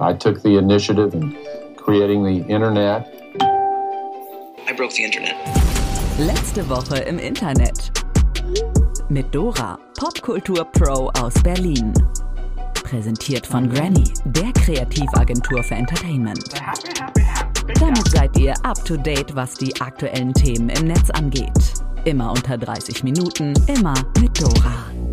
I took the initiative in creating the internet. I broke the internet. Letzte Woche im Internet. Mit Dora, Popkultur-Pro aus Berlin. Präsentiert von Granny, der Kreativagentur für Entertainment. Damit seid ihr up to date, was die aktuellen Themen im Netz angeht. Immer unter 30 Minuten, immer mit Dora.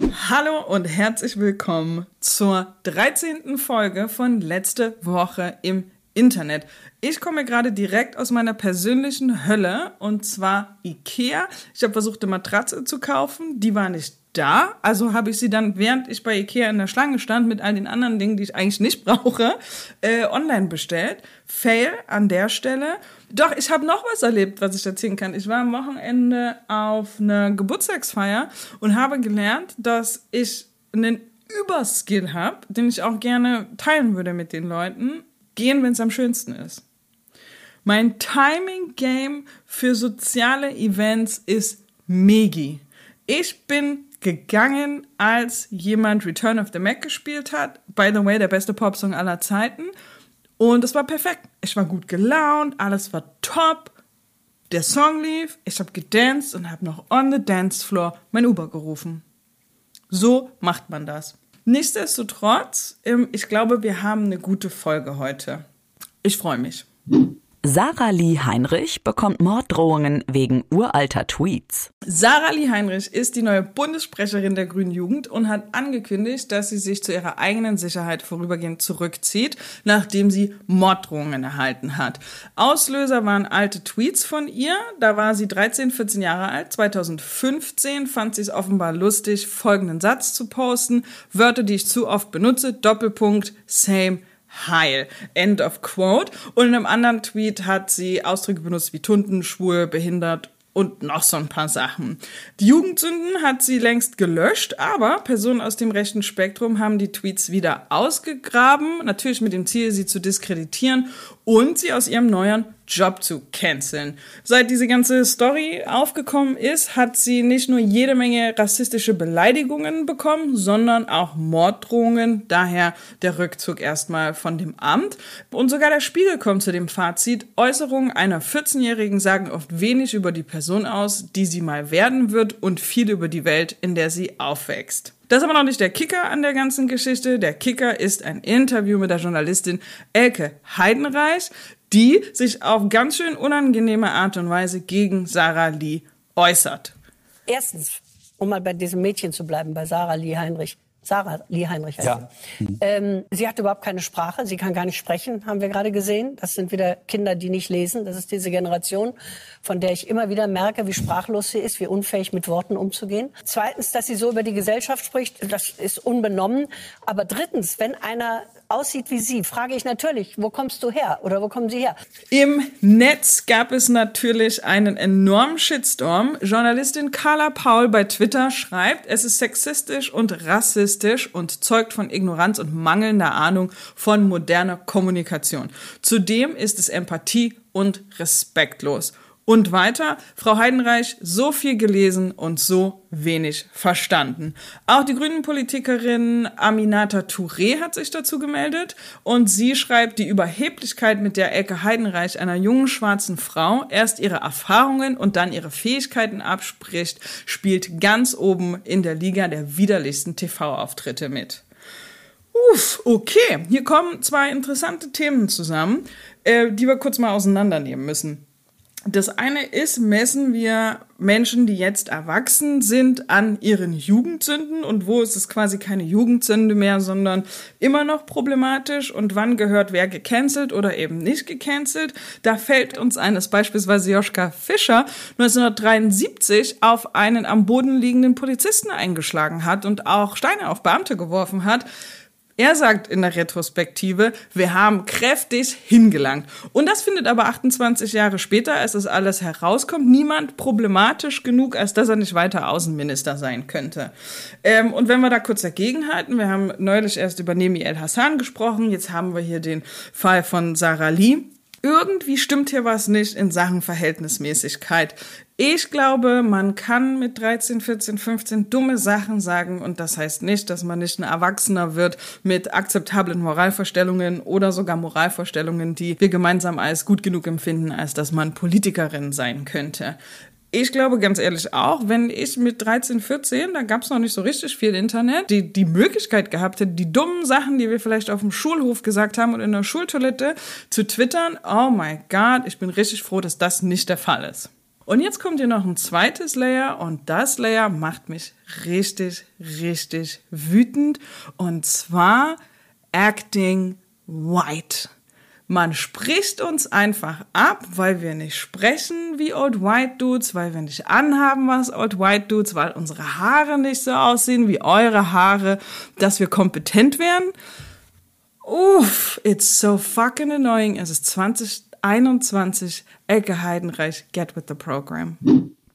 Hallo und herzlich willkommen zur 13. Folge von Letzte Woche im Internet. Ich komme gerade direkt aus meiner persönlichen Hölle und zwar Ikea. Ich habe versucht, eine Matratze zu kaufen, die war nicht da. Also habe ich sie dann, während ich bei Ikea in der Schlange stand, mit all den anderen Dingen, die ich eigentlich nicht brauche, äh, online bestellt. Fail an der Stelle. Doch, ich habe noch was erlebt, was ich erzählen kann. Ich war am Wochenende auf einer Geburtstagsfeier und habe gelernt, dass ich einen Überskill habe, den ich auch gerne teilen würde mit den Leuten. Gehen, wenn es am schönsten ist. Mein Timing-Game für soziale Events ist Megi. Ich bin gegangen, als jemand Return of the Mac gespielt hat. By the way, der beste Popsong aller Zeiten. Und es war perfekt. Ich war gut gelaunt, alles war top. Der Song lief, ich habe gedanced und habe noch on the dance floor mein Uber gerufen. So macht man das. Nichtsdestotrotz, ähm, ich glaube, wir haben eine gute Folge heute. Ich freue mich. Sarah Lee Heinrich bekommt Morddrohungen wegen uralter Tweets. Sarah Lee Heinrich ist die neue Bundessprecherin der Grünen Jugend und hat angekündigt, dass sie sich zu ihrer eigenen Sicherheit vorübergehend zurückzieht, nachdem sie Morddrohungen erhalten hat. Auslöser waren alte Tweets von ihr. Da war sie 13, 14 Jahre alt. 2015 fand sie es offenbar lustig, folgenden Satz zu posten. Wörter, die ich zu oft benutze. Doppelpunkt, same heil. End of quote. Und in einem anderen Tweet hat sie Ausdrücke benutzt wie Tunden, schwul, behindert und noch so ein paar Sachen. Die Jugendsünden hat sie längst gelöscht, aber Personen aus dem rechten Spektrum haben die Tweets wieder ausgegraben, natürlich mit dem Ziel, sie zu diskreditieren und sie aus ihrem neuen Job zu canceln. Seit diese ganze Story aufgekommen ist, hat sie nicht nur jede Menge rassistische Beleidigungen bekommen, sondern auch Morddrohungen. Daher der Rückzug erstmal von dem Amt. Und sogar der Spiegel kommt zu dem Fazit, Äußerungen einer 14-Jährigen sagen oft wenig über die Person aus, die sie mal werden wird und viel über die Welt, in der sie aufwächst. Das ist aber noch nicht der Kicker an der ganzen Geschichte. Der Kicker ist ein Interview mit der Journalistin Elke Heidenreich, die sich auf ganz schön unangenehme Art und Weise gegen Sarah Lee äußert. Erstens, um mal bei diesem Mädchen zu bleiben, bei Sarah Lee Heinrich. Sarah Lee Heinrich heißt ja. sie. Ähm, sie hat überhaupt keine Sprache, sie kann gar nicht sprechen, haben wir gerade gesehen. Das sind wieder Kinder, die nicht lesen. Das ist diese Generation, von der ich immer wieder merke, wie sprachlos sie ist, wie unfähig mit Worten umzugehen. Zweitens, dass sie so über die Gesellschaft spricht, das ist unbenommen. Aber drittens, wenn einer aussieht wie Sie, frage ich natürlich, wo kommst du her oder wo kommen Sie her? Im Netz gab es natürlich einen enormen Shitstorm. Journalistin Carla Paul bei Twitter schreibt, es ist sexistisch und rassistisch und zeugt von Ignoranz und mangelnder Ahnung von moderner Kommunikation. Zudem ist es Empathie und respektlos. Und weiter, Frau Heidenreich, so viel gelesen und so wenig verstanden. Auch die Grünen-Politikerin Aminata Touré hat sich dazu gemeldet und sie schreibt, die Überheblichkeit, mit der Elke Heidenreich einer jungen schwarzen Frau erst ihre Erfahrungen und dann ihre Fähigkeiten abspricht, spielt ganz oben in der Liga der widerlichsten TV-Auftritte mit. Uff, okay, hier kommen zwei interessante Themen zusammen, äh, die wir kurz mal auseinandernehmen müssen. Das eine ist, messen wir Menschen, die jetzt erwachsen sind, an ihren Jugendsünden und wo ist es quasi keine Jugendsünde mehr, sondern immer noch problematisch und wann gehört wer gecancelt oder eben nicht gecancelt. Da fällt uns ein, dass beispielsweise Joschka Fischer 1973 auf einen am Boden liegenden Polizisten eingeschlagen hat und auch Steine auf Beamte geworfen hat. Er sagt in der Retrospektive, wir haben kräftig hingelangt. Und das findet aber 28 Jahre später, als das alles herauskommt, niemand problematisch genug, als dass er nicht weiter Außenminister sein könnte. Ähm, und wenn wir da kurz dagegenhalten, wir haben neulich erst über Nemi El Hassan gesprochen, jetzt haben wir hier den Fall von Sarah Lee. Irgendwie stimmt hier was nicht in Sachen Verhältnismäßigkeit. Ich glaube, man kann mit 13, 14, 15 dumme Sachen sagen und das heißt nicht, dass man nicht ein Erwachsener wird mit akzeptablen Moralvorstellungen oder sogar Moralvorstellungen, die wir gemeinsam als gut genug empfinden, als dass man Politikerin sein könnte. Ich glaube ganz ehrlich auch, wenn ich mit 13, 14, da gab es noch nicht so richtig viel Internet, die die Möglichkeit gehabt hätte, die dummen Sachen, die wir vielleicht auf dem Schulhof gesagt haben und in der Schultoilette zu twittern, oh my God, ich bin richtig froh, dass das nicht der Fall ist. Und jetzt kommt hier noch ein zweites Layer und das Layer macht mich richtig, richtig wütend und zwar Acting White. Man spricht uns einfach ab, weil wir nicht sprechen wie Old White Dudes, weil wir nicht anhaben was Old White Dudes, weil unsere Haare nicht so aussehen wie eure Haare, dass wir kompetent werden. Uff, it's so fucking annoying. Es ist 2021. Elke Heidenreich, get with the program.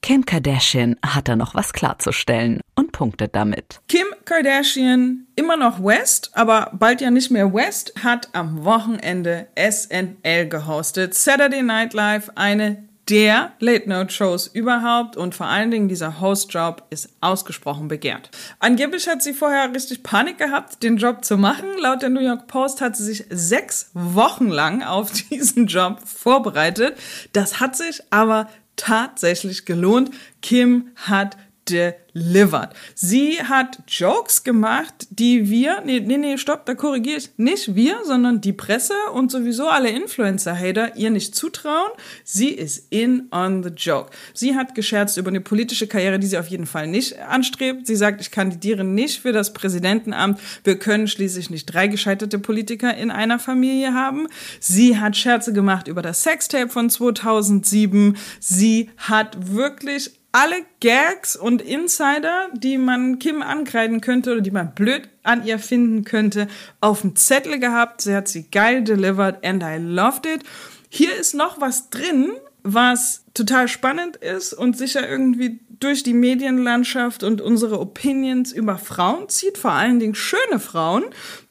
Kim Kardashian hat da noch was klarzustellen und punktet damit. Kim Kardashian, immer noch West, aber bald ja nicht mehr West, hat am Wochenende SNL gehostet. Saturday Night Live, eine der Late-Note-Shows überhaupt und vor allen Dingen dieser Host-Job ist ausgesprochen begehrt. Angeblich hat sie vorher richtig Panik gehabt, den Job zu machen. Laut der New York Post hat sie sich sechs Wochen lang auf diesen Job vorbereitet. Das hat sich aber tatsächlich gelohnt. Kim hat delivered. Sie hat Jokes gemacht, die wir, nee, nee, nee, stopp, da korrigiere ich, nicht wir, sondern die Presse und sowieso alle Influencer-Hater ihr nicht zutrauen. Sie ist in on the joke. Sie hat gescherzt über eine politische Karriere, die sie auf jeden Fall nicht anstrebt. Sie sagt, ich kandidiere nicht für das Präsidentenamt. Wir können schließlich nicht drei gescheiterte Politiker in einer Familie haben. Sie hat Scherze gemacht über das Sextape von 2007. Sie hat wirklich alle Gags und Insider, die man Kim ankreiden könnte oder die man blöd an ihr finden könnte, auf dem Zettel gehabt. Sie hat sie geil delivered and I loved it. Hier ist noch was drin, was total spannend ist und sicher irgendwie durch die Medienlandschaft und unsere Opinions über Frauen zieht, vor allen Dingen schöne Frauen,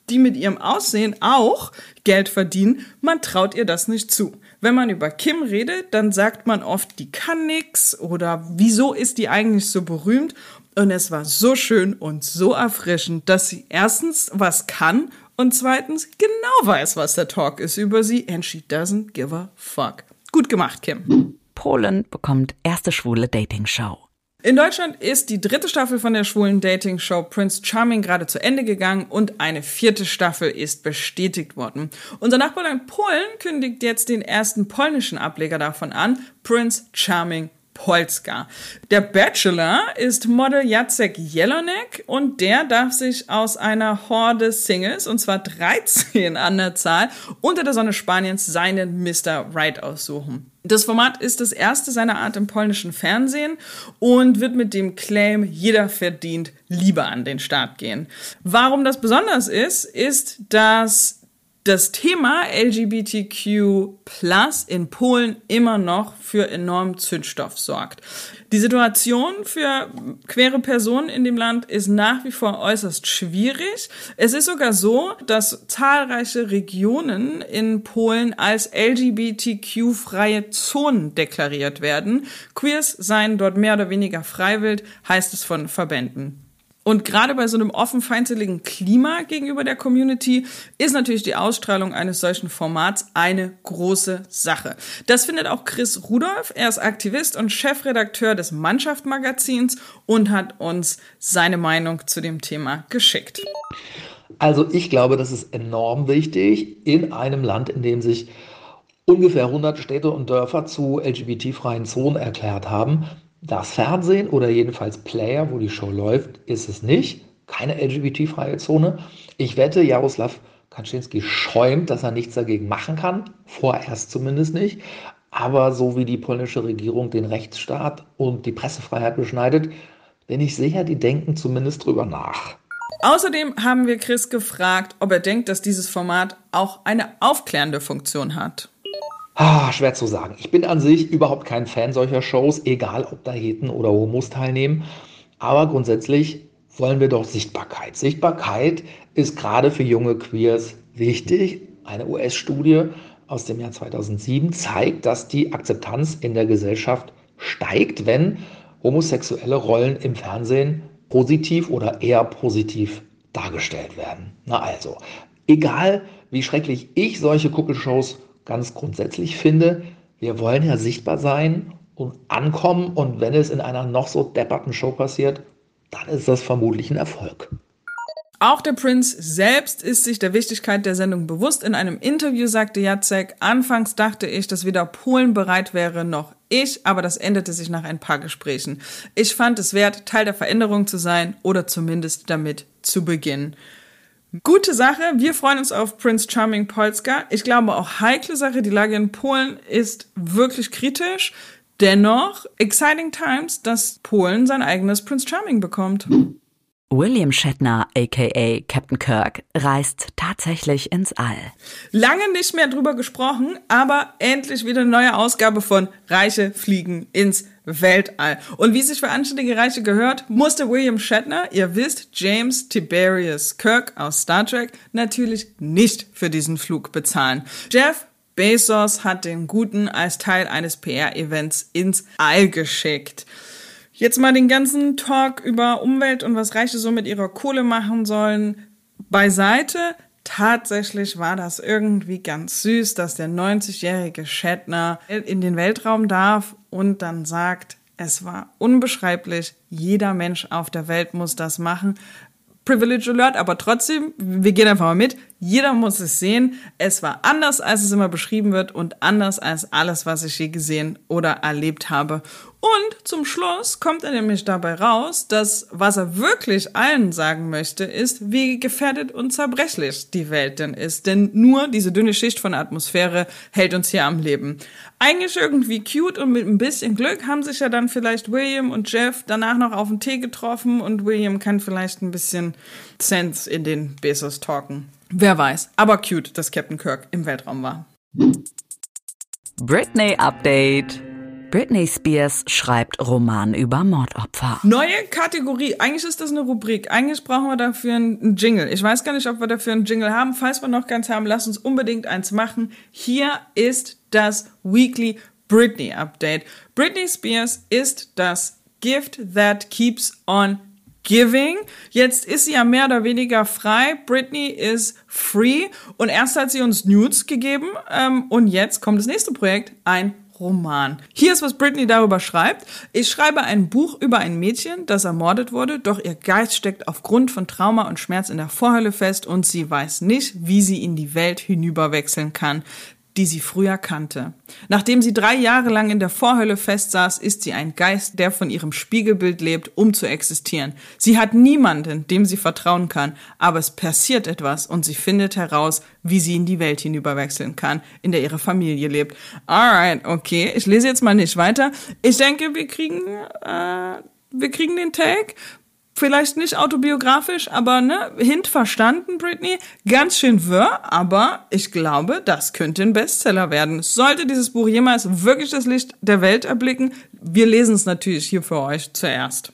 die mit ihrem Aussehen auch Geld verdienen. Man traut ihr das nicht zu. Wenn man über Kim redet, dann sagt man oft, die kann nix oder wieso ist die eigentlich so berühmt? Und es war so schön und so erfrischend, dass sie erstens was kann und zweitens genau weiß, was der Talk ist über sie and she doesn't give a fuck. Gut gemacht, Kim. Polen bekommt erste schwule Dating-Show. In Deutschland ist die dritte Staffel von der schwulen Dating-Show Prince Charming gerade zu Ende gegangen und eine vierte Staffel ist bestätigt worden. Unser Nachbarland Polen kündigt jetzt den ersten polnischen Ableger davon an, Prince Charming Polska. Der Bachelor ist Model Jacek Jelonek und der darf sich aus einer Horde Singles, und zwar 13 an der Zahl, unter der Sonne Spaniens seinen Mr. Right aussuchen. Das Format ist das erste seiner Art im polnischen Fernsehen und wird mit dem Claim Jeder verdient Liebe an den Start gehen. Warum das besonders ist, ist, dass das Thema LGBTQ in Polen immer noch für enormen Zündstoff sorgt. Die Situation für queere Personen in dem Land ist nach wie vor äußerst schwierig. Es ist sogar so, dass zahlreiche Regionen in Polen als LGBTQ-freie Zonen deklariert werden. Queers seien dort mehr oder weniger freiwillig, heißt es von Verbänden. Und gerade bei so einem offen feindseligen Klima gegenüber der Community ist natürlich die Ausstrahlung eines solchen Formats eine große Sache. Das findet auch Chris Rudolph. Er ist Aktivist und Chefredakteur des Mannschaft Magazins und hat uns seine Meinung zu dem Thema geschickt. Also ich glaube, das ist enorm wichtig in einem Land, in dem sich ungefähr 100 Städte und Dörfer zu LGBT-freien Zonen erklärt haben, das Fernsehen oder jedenfalls Player, wo die Show läuft, ist es nicht. Keine LGBT-freie Zone. Ich wette, Jaroslav Kaczynski schäumt, dass er nichts dagegen machen kann. Vorerst zumindest nicht. Aber so wie die polnische Regierung den Rechtsstaat und die Pressefreiheit beschneidet, bin ich sicher, die denken zumindest drüber nach. Außerdem haben wir Chris gefragt, ob er denkt, dass dieses Format auch eine aufklärende Funktion hat. Ah, schwer zu sagen. Ich bin an sich überhaupt kein Fan solcher Shows, egal ob da Heten oder Homos teilnehmen. Aber grundsätzlich wollen wir doch Sichtbarkeit. Sichtbarkeit ist gerade für junge Queers wichtig. Eine US-Studie aus dem Jahr 2007 zeigt, dass die Akzeptanz in der Gesellschaft steigt, wenn homosexuelle Rollen im Fernsehen positiv oder eher positiv dargestellt werden. Na also, egal wie schrecklich ich solche Kuppelshows ganz grundsätzlich finde, wir wollen ja sichtbar sein und ankommen und wenn es in einer noch so depperten Show passiert, dann ist das vermutlich ein Erfolg. Auch der Prinz selbst ist sich der Wichtigkeit der Sendung bewusst. In einem Interview sagte Jacek, anfangs dachte ich, dass weder Polen bereit wäre noch ich, aber das änderte sich nach ein paar Gesprächen. Ich fand es wert, Teil der Veränderung zu sein oder zumindest damit zu beginnen. Gute Sache, wir freuen uns auf Prince Charming Polska. Ich glaube auch heikle Sache, die Lage in Polen ist wirklich kritisch. Dennoch, exciting times, dass Polen sein eigenes Prince Charming bekommt. William Shatner, aka Captain Kirk, reist tatsächlich ins All. Lange nicht mehr drüber gesprochen, aber endlich wieder eine neue Ausgabe von Reiche fliegen ins Weltall. Und wie sich für anständige Reiche gehört, musste William Shatner, ihr wisst, James Tiberius Kirk aus Star Trek, natürlich nicht für diesen Flug bezahlen. Jeff Bezos hat den Guten als Teil eines PR-Events ins All geschickt. Jetzt mal den ganzen Talk über Umwelt und was Reiche so mit ihrer Kohle machen sollen beiseite. Tatsächlich war das irgendwie ganz süß, dass der 90-jährige Shatner in den Weltraum darf und dann sagt, es war unbeschreiblich. Jeder Mensch auf der Welt muss das machen. Privilege Alert, aber trotzdem, wir gehen einfach mal mit. Jeder muss es sehen. Es war anders, als es immer beschrieben wird und anders als alles, was ich je gesehen oder erlebt habe. Und zum Schluss kommt er nämlich dabei raus, dass was er wirklich allen sagen möchte, ist, wie gefährdet und zerbrechlich die Welt denn ist. Denn nur diese dünne Schicht von Atmosphäre hält uns hier am Leben. Eigentlich irgendwie cute und mit ein bisschen Glück haben sich ja dann vielleicht William und Jeff danach noch auf den Tee getroffen und William kann vielleicht ein bisschen Sense in den Bezos talken. Wer weiß. Aber cute, dass Captain Kirk im Weltraum war. Britney Update. Britney Spears schreibt Roman über Mordopfer. Neue Kategorie. Eigentlich ist das eine Rubrik. Eigentlich brauchen wir dafür einen Jingle. Ich weiß gar nicht, ob wir dafür einen Jingle haben. Falls wir noch keins haben, lasst uns unbedingt eins machen. Hier ist das Weekly Britney Update. Britney Spears ist das Gift that keeps on Giving. Jetzt ist sie ja mehr oder weniger frei. Britney ist free. Und erst hat sie uns Nudes gegeben. Ähm, und jetzt kommt das nächste Projekt, ein Roman. Hier ist, was Britney darüber schreibt. Ich schreibe ein Buch über ein Mädchen, das ermordet wurde, doch ihr Geist steckt aufgrund von Trauma und Schmerz in der Vorhölle fest und sie weiß nicht, wie sie in die Welt hinüberwechseln kann die sie früher kannte. Nachdem sie drei Jahre lang in der Vorhölle festsaß, ist sie ein Geist, der von ihrem Spiegelbild lebt, um zu existieren. Sie hat niemanden, dem sie vertrauen kann, aber es passiert etwas und sie findet heraus, wie sie in die Welt hinüberwechseln kann, in der ihre Familie lebt. Alright, okay, ich lese jetzt mal nicht weiter. Ich denke, wir kriegen, äh, wir kriegen den Take vielleicht nicht autobiografisch, aber ne, Hint verstanden, Britney. Ganz schön wirr, aber ich glaube, das könnte ein Bestseller werden. Sollte dieses Buch jemals wirklich das Licht der Welt erblicken, wir lesen es natürlich hier für euch zuerst.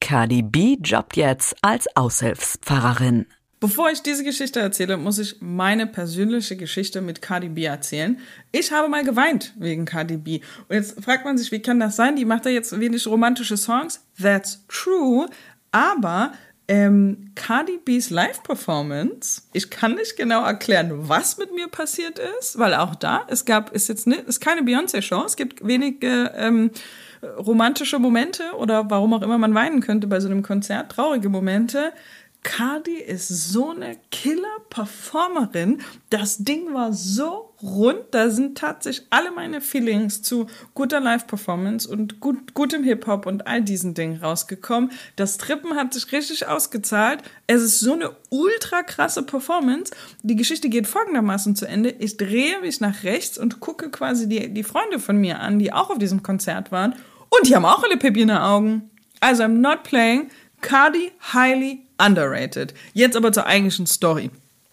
Cardi B jobbt jetzt als Aushilfspfarrerin. Bevor ich diese Geschichte erzähle, muss ich meine persönliche Geschichte mit Cardi B erzählen. Ich habe mal geweint wegen Cardi B. Und jetzt fragt man sich, wie kann das sein? Die macht ja jetzt wenig romantische Songs. That's true. Aber ähm, Cardi B's Live-Performance, ich kann nicht genau erklären, was mit mir passiert ist, weil auch da, es gab, ist jetzt nicht, ist keine Beyoncé-Show, es gibt wenige ähm, romantische Momente oder warum auch immer man weinen könnte bei so einem Konzert, traurige Momente. Cardi ist so eine Killer-Performerin. Das Ding war so rund. Da sind tatsächlich alle meine Feelings zu guter Live-Performance und gut, gutem Hip-Hop und all diesen Dingen rausgekommen. Das Trippen hat sich richtig ausgezahlt. Es ist so eine ultra krasse Performance. Die Geschichte geht folgendermaßen zu Ende. Ich drehe mich nach rechts und gucke quasi die, die Freunde von mir an, die auch auf diesem Konzert waren. Und die haben auch alle Pippi in den Augen. Also, I'm not playing. Cardi highly underrated. Jetzt aber zur eigentlichen Story.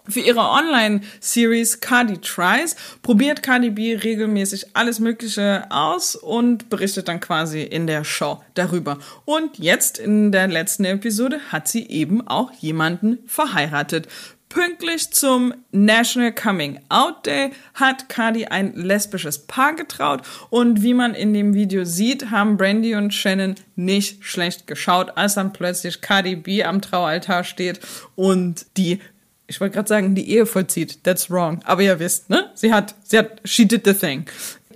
Für ihre Online-Series Cardi Tries probiert Cardi B regelmäßig alles Mögliche aus und berichtet dann quasi in der Show darüber. Und jetzt in der letzten Episode hat sie eben auch jemanden verheiratet. Pünktlich zum National Coming Out Day hat Cardi ein lesbisches Paar getraut und wie man in dem Video sieht, haben Brandy und Shannon nicht schlecht geschaut, als dann plötzlich Cardi B am Traualtar steht und die ich wollte gerade sagen, die Ehe vollzieht. That's wrong. Aber ihr wisst, ne? Sie hat, sie hat, she did the thing.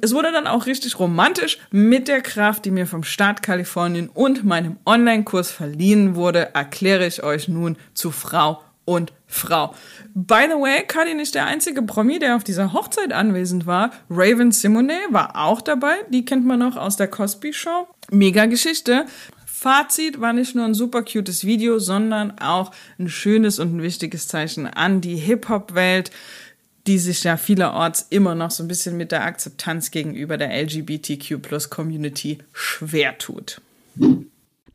Es wurde dann auch richtig romantisch mit der Kraft, die mir vom Staat Kalifornien und meinem Online-Kurs verliehen wurde, erkläre ich euch nun zu Frau und Frau. By the way, Cardi nicht der einzige Promi, der auf dieser Hochzeit anwesend war. Raven Simone war auch dabei. Die kennt man noch aus der Cosby Show. Mega Geschichte. Fazit war nicht nur ein super cutes Video, sondern auch ein schönes und ein wichtiges Zeichen an die Hip-Hop-Welt, die sich ja vielerorts immer noch so ein bisschen mit der Akzeptanz gegenüber der LGBTQ-Plus-Community schwer tut.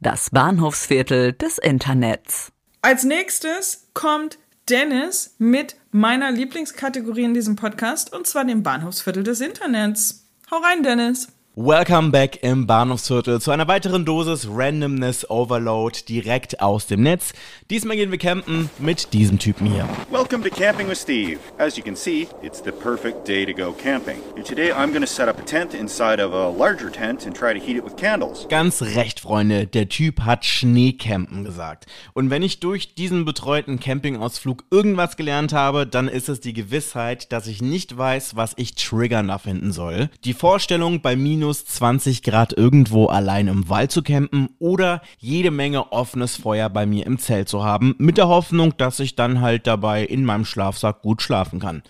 Das Bahnhofsviertel des Internets. Als nächstes kommt Dennis mit meiner Lieblingskategorie in diesem Podcast und zwar dem Bahnhofsviertel des Internets. Hau rein, Dennis! Welcome back im Bahnhofsviertel zu einer weiteren Dosis Randomness Overload direkt aus dem Netz. Diesmal gehen wir campen mit diesem Typen hier. Welcome to Camping with Steve. As you can see, it's the perfect day to go camping. And today I'm going to set up a tent inside of a larger tent and try to heat it with candles. Ganz recht, Freunde. Der Typ hat Schneecampen gesagt. Und wenn ich durch diesen betreuten Campingausflug irgendwas gelernt habe, dann ist es die Gewissheit, dass ich nicht weiß, was ich triggernder finden soll. Die Vorstellung bei minus minus 20 Grad irgendwo allein im Wald zu campen oder jede Menge offenes Feuer bei mir im Zelt zu haben, mit der Hoffnung, dass ich dann halt dabei in meinem Schlafsack gut schlafen kann.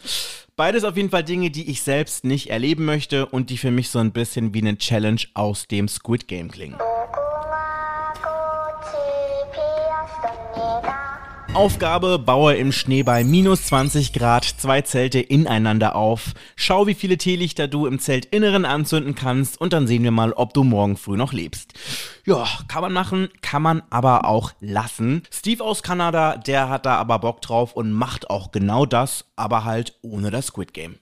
Beides auf jeden Fall Dinge, die ich selbst nicht erleben möchte und die für mich so ein bisschen wie eine Challenge aus dem Squid Game klingen. Aufgabe, baue im Schnee bei minus 20 Grad zwei Zelte ineinander auf. Schau, wie viele Teelichter du im Zeltinneren anzünden kannst und dann sehen wir mal, ob du morgen früh noch lebst. Ja, kann man machen, kann man aber auch lassen. Steve aus Kanada, der hat da aber Bock drauf und macht auch genau das, aber halt ohne das Squid Game.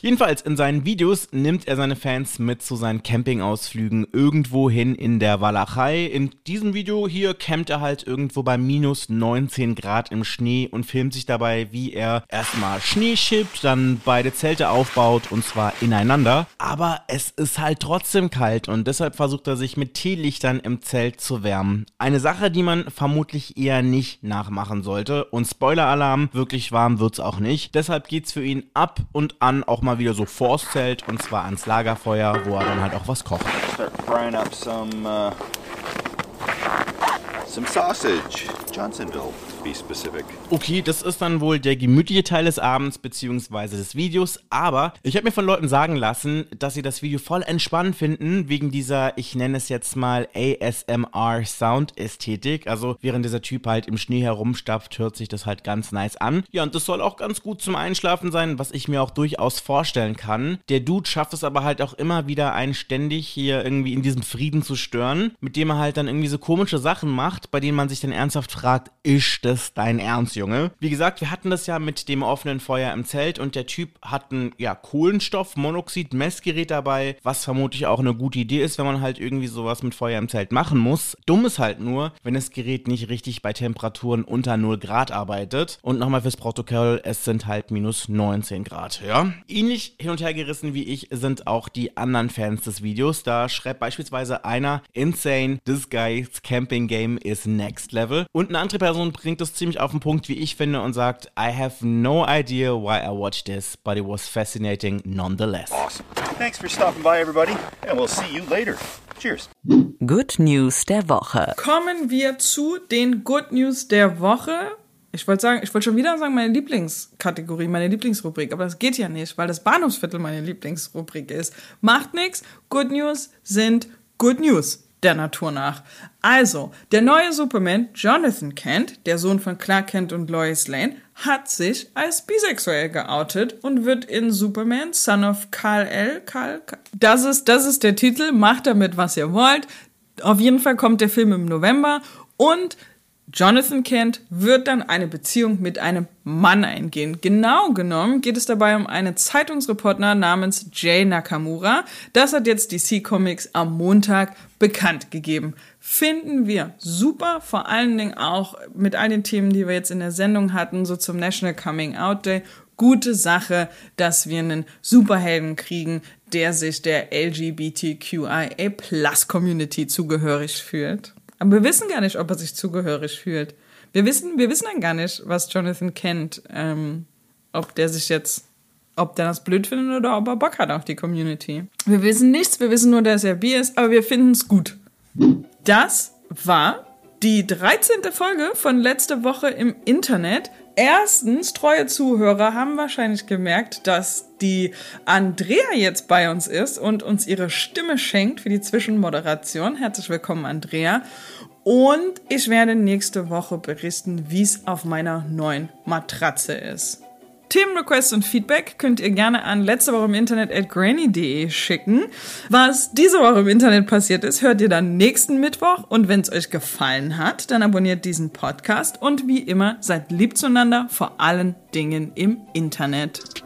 Jedenfalls in seinen Videos nimmt er seine Fans mit zu seinen Campingausflügen irgendwo hin in der Walachei. In diesem Video hier campt er halt irgendwo bei minus 19 Grad im Schnee und filmt sich dabei, wie er erstmal Schnee schippt, dann beide Zelte aufbaut und zwar ineinander. Aber es ist halt trotzdem kalt und deshalb versucht er sich mit Teelichtern im im Zelt zu wärmen. Eine Sache, die man vermutlich eher nicht nachmachen sollte. Und Spoiler-Alarm, wirklich warm wird's auch nicht. Deshalb geht's für ihn ab und an auch mal wieder so vors Zelt und zwar ans Lagerfeuer, wo er dann halt auch was kocht. Start frying up some, uh, some sausage. Johnsonville be specific. Okay, das ist dann wohl der gemütliche Teil des Abends bzw. des Videos, aber ich habe mir von Leuten sagen lassen, dass sie das Video voll entspannt finden, wegen dieser, ich nenne es jetzt mal ASMR Sound Ästhetik. Also während dieser Typ halt im Schnee herumstapft, hört sich das halt ganz nice an. Ja, und das soll auch ganz gut zum Einschlafen sein, was ich mir auch durchaus vorstellen kann. Der Dude schafft es aber halt auch immer wieder, einen ständig hier irgendwie in diesem Frieden zu stören, mit dem er halt dann irgendwie so komische Sachen macht, bei denen man sich dann ernsthaft fragt, ist das das dein Ernst, Junge? Wie gesagt, wir hatten das ja mit dem offenen Feuer im Zelt und der Typ hat ein ja, Kohlenstoffmonoxid-Messgerät dabei, was vermutlich auch eine gute Idee ist, wenn man halt irgendwie sowas mit Feuer im Zelt machen muss. Dumm ist halt nur, wenn das Gerät nicht richtig bei Temperaturen unter 0 Grad arbeitet. Und nochmal fürs Protokoll, es sind halt minus 19 Grad, ja? Ähnlich hin und her gerissen wie ich sind auch die anderen Fans des Videos. Da schreibt beispielsweise einer, insane, this guy's camping game is next level. Und eine andere Person bringt es ziemlich auf den Punkt, wie ich finde, und sagt, I have no idea why I watched this, but it was fascinating nonetheless. Awesome. Thanks for stopping by, everybody, and we'll see you later. Cheers. Good News der Woche. Kommen wir zu den Good News der Woche. Ich wollte sagen, ich wollte schon wieder sagen, meine Lieblingskategorie, meine Lieblingsrubrik, aber das geht ja nicht, weil das Bahnhofsviertel meine Lieblingsrubrik ist. Macht nichts. Good News sind Good News der Natur nach. Also, der neue Superman, Jonathan Kent, der Sohn von Clark Kent und Lois Lane, hat sich als bisexuell geoutet und wird in Superman, Son of Kal-El, Kal, das ist, das ist der Titel, macht damit, was ihr wollt. Auf jeden Fall kommt der Film im November und Jonathan Kent wird dann eine Beziehung mit einem Mann eingehen. Genau genommen geht es dabei um einen Zeitungsreporter namens Jay Nakamura. Das hat jetzt DC Comics am Montag bekannt gegeben. Finden wir super, vor allen Dingen auch mit all den Themen, die wir jetzt in der Sendung hatten, so zum National Coming Out Day. Gute Sache, dass wir einen Superhelden kriegen, der sich der LGBTQIA Plus Community zugehörig fühlt. Aber wir wissen gar nicht, ob er sich zugehörig fühlt. Wir wissen, wir wissen dann gar nicht, was Jonathan kennt, ähm, ob der sich jetzt, ob der das blöd findet oder ob er Bock hat auf die Community. Wir wissen nichts, wir wissen nur, dass er Bier ist, aber wir finden es gut. Das war die 13. Folge von letzte Woche im Internet. Erstens, treue Zuhörer haben wahrscheinlich gemerkt, dass die Andrea jetzt bei uns ist und uns ihre Stimme schenkt für die Zwischenmoderation. Herzlich willkommen, Andrea. Und ich werde nächste Woche berichten, wie es auf meiner neuen Matratze ist. Themenrequests und Feedback könnt ihr gerne an letzte Woche im Internet at granny.de schicken. Was diese Woche im Internet passiert ist, hört ihr dann nächsten Mittwoch. Und wenn es euch gefallen hat, dann abonniert diesen Podcast. Und wie immer, seid lieb zueinander, vor allen Dingen im Internet.